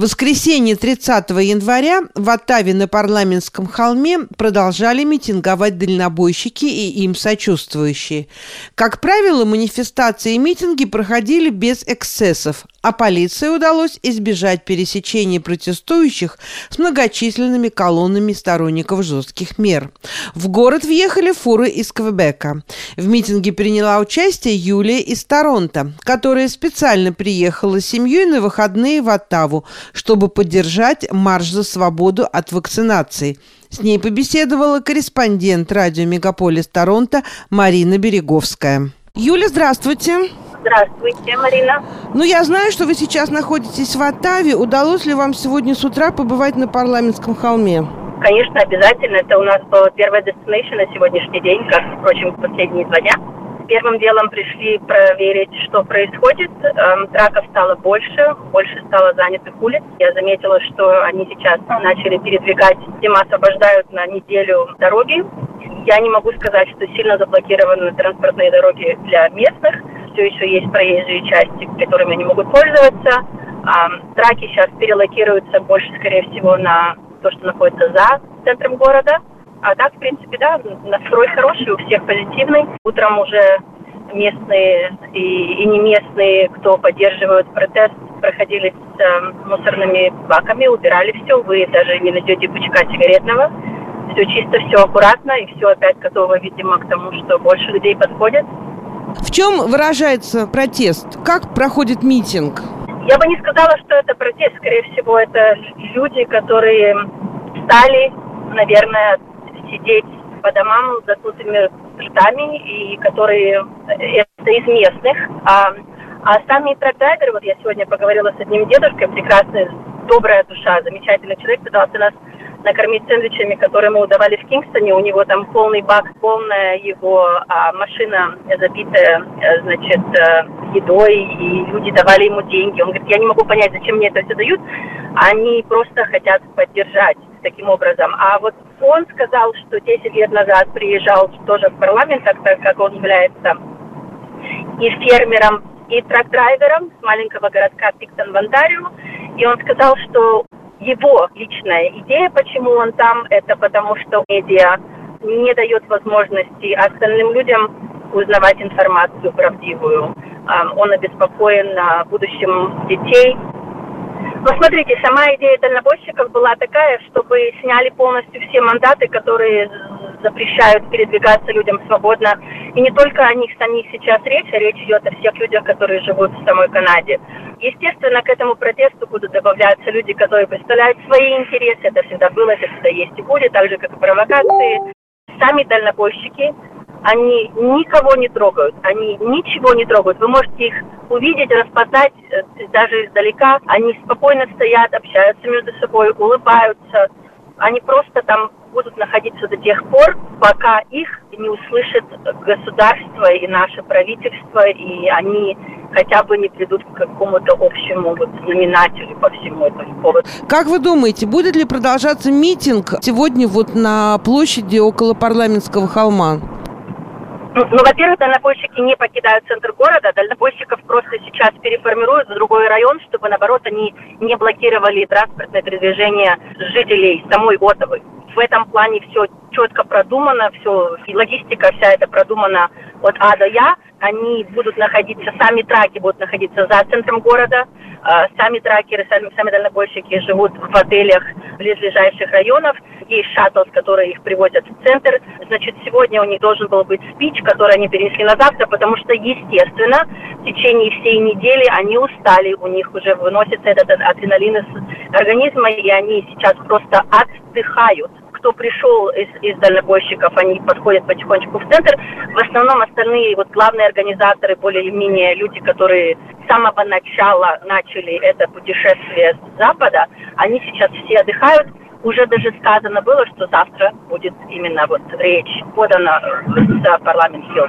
В воскресенье 30 января в Оттаве на парламентском холме продолжали митинговать дальнобойщики и им сочувствующие. Как правило, манифестации и митинги проходили без эксцессов, а полиции удалось избежать пересечения протестующих с многочисленными колоннами сторонников жестких мер. В город въехали фуры из Квебека. В митинге приняла участие Юлия из Торонто, которая специально приехала с семьей на выходные в Оттаву, чтобы поддержать марш за свободу от вакцинации. С ней побеседовала корреспондент радио «Мегаполис Торонто» Марина Береговская. Юля, здравствуйте. Здравствуйте, Марина. Ну, я знаю, что вы сейчас находитесь в Оттаве. Удалось ли вам сегодня с утра побывать на парламентском холме? Конечно, обязательно. Это у нас первая destination на сегодняшний день, как, впрочем, последние два дня. Первым делом пришли проверить, что происходит. Эм, траков стало больше, больше стало занятых улиц. Я заметила, что они сейчас начали передвигать, зима освобождают на неделю дороги. Я не могу сказать, что сильно заблокированы транспортные дороги для местных. Все еще есть проезжие части, которыми они могут пользоваться. Траки сейчас перелокируются больше, скорее всего, на то, что находится за центром города. А так, в принципе, да, настрой хороший, у всех позитивный. Утром уже местные и, и не местные, кто поддерживают протест, проходили с э, мусорными баками, убирали все. Вы даже не найдете пучка сигаретного. Все чисто, все аккуратно, и все опять готово, видимо, к тому, что больше людей подходят. В чем выражается протест? Как проходит митинг? Я бы не сказала, что это протест. Скорее всего, это люди, которые стали, наверное, сидеть по домам с закрытыми ртами, и которые это из местных. А, а сами трак-драйверы, вот я сегодня поговорила с одним дедушкой, прекрасный, добрая душа, замечательный человек, пытался нас накормить сэндвичами, которые мы удавали в Кингстоне. У него там полный бак, полная его а, машина забитая, э, значит, э, едой, и люди давали ему деньги. Он говорит, я не могу понять, зачем мне это все дают. Они просто хотят поддержать таким образом. А вот он сказал, что 10 лет назад приезжал тоже в парламент, так, так как он является и фермером, и трак-драйвером с маленького городка Пиктон в Онтарио. И он сказал, что его личная идея, почему он там, это потому что медиа не дает возможности остальным людям узнавать информацию правдивую. Он обеспокоен на будущем детей. Но смотрите, сама идея дальнобойщиков была такая, чтобы сняли полностью все мандаты, которые запрещают передвигаться людям свободно. И не только о них самих сейчас речь, а речь идет о всех людях, которые живут в самой Канаде. Естественно, к этому протесту будут добавляться люди, которые представляют свои интересы. Это всегда было, это всегда есть и будет, так же, как и провокации. Сами дальнобойщики, они никого не трогают, они ничего не трогают. Вы можете их увидеть, распознать э, даже издалека. Они спокойно стоят, общаются между собой, улыбаются. Они просто там будут находиться до тех пор, пока их не услышит государство и наше правительство, и они хотя бы не придут к какому-то общему вот знаменателю по всему этому поводу. Как вы думаете, будет ли продолжаться митинг сегодня вот на площади около парламентского холма? Ну, ну, во-первых, дальнобойщики не покидают центр города. Дальнобойщиков просто сейчас переформируют в другой район, чтобы, наоборот, они не блокировали транспортное передвижение жителей самой Отовы в этом плане все четко продумано, все, логистика вся это продумана от А до Я. Они будут находиться, сами траки будут находиться за центром города, а, сами тракеры, сами, сами дальнобойщики живут в отелях близлежащих районов. Есть шаттл, которые их привозят в центр. Значит, сегодня у них должен был быть спич, который они перенесли на завтра, потому что, естественно, в течение всей недели они устали, у них уже выносится этот адреналин из организма, и они сейчас просто отдыхают кто пришел из, из дальнобойщиков, они подходят потихонечку в центр. В основном остальные вот главные организаторы, более или менее люди, которые с самого начала начали это путешествие с запада, они сейчас все отдыхают. Уже даже сказано было, что завтра будет именно вот речь подана за парламент Хилл.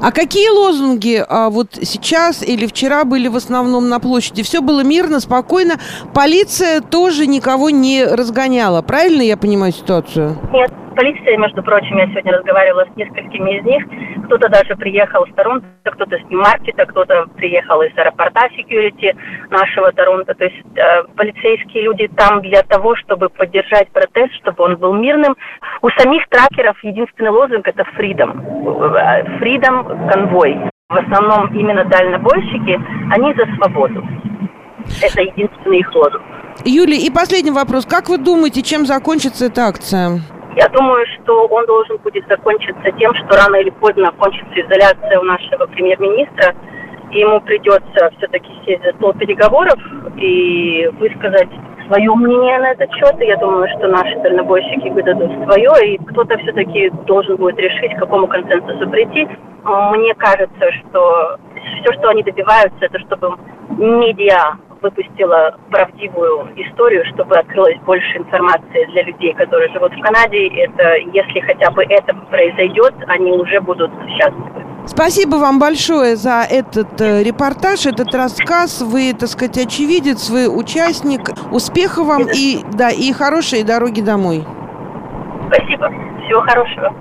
А какие лозунги а, вот сейчас или вчера были в основном на площади? Все было мирно, спокойно. Полиция тоже никого не разгоняла. Правильно я понимаю ситуацию? Нет, полиция, между прочим, я сегодня разговаривала с несколькими из них. Кто-то даже приехал с Торонто, кто-то с Нью-Маркета, кто-то приехал из аэропорта security нашего Торонто. То есть э, полицейские люди там для того, чтобы поддержать протест, чтобы он был мирным. У самих тракеров единственный лозунг – это freedom. Freedom конвой. В основном именно дальнобойщики, они за свободу. Это единственный их лозунг. Юлия, и последний вопрос. Как вы думаете, чем закончится эта акция? Я думаю, что он должен будет закончиться тем, что рано или поздно кончится изоляция у нашего премьер-министра, и ему придется все-таки сесть за стол переговоров и высказать свое мнение на этот счет. И я думаю, что наши дальнобойщики выдадут свое, и кто-то все-таки должен будет решить, к какому консенсусу прийти. Мне кажется, что все, что они добиваются, это чтобы медиа выпустила правдивую историю, чтобы открылось больше информации для людей, которые живут в Канаде. Это, если хотя бы это произойдет, они уже будут счастливы. Спасибо вам большое за этот э, репортаж, этот рассказ. Вы, так сказать, очевидец, вы участник. Успехов вам и, да, и хорошей дороги домой. Спасибо. Всего хорошего.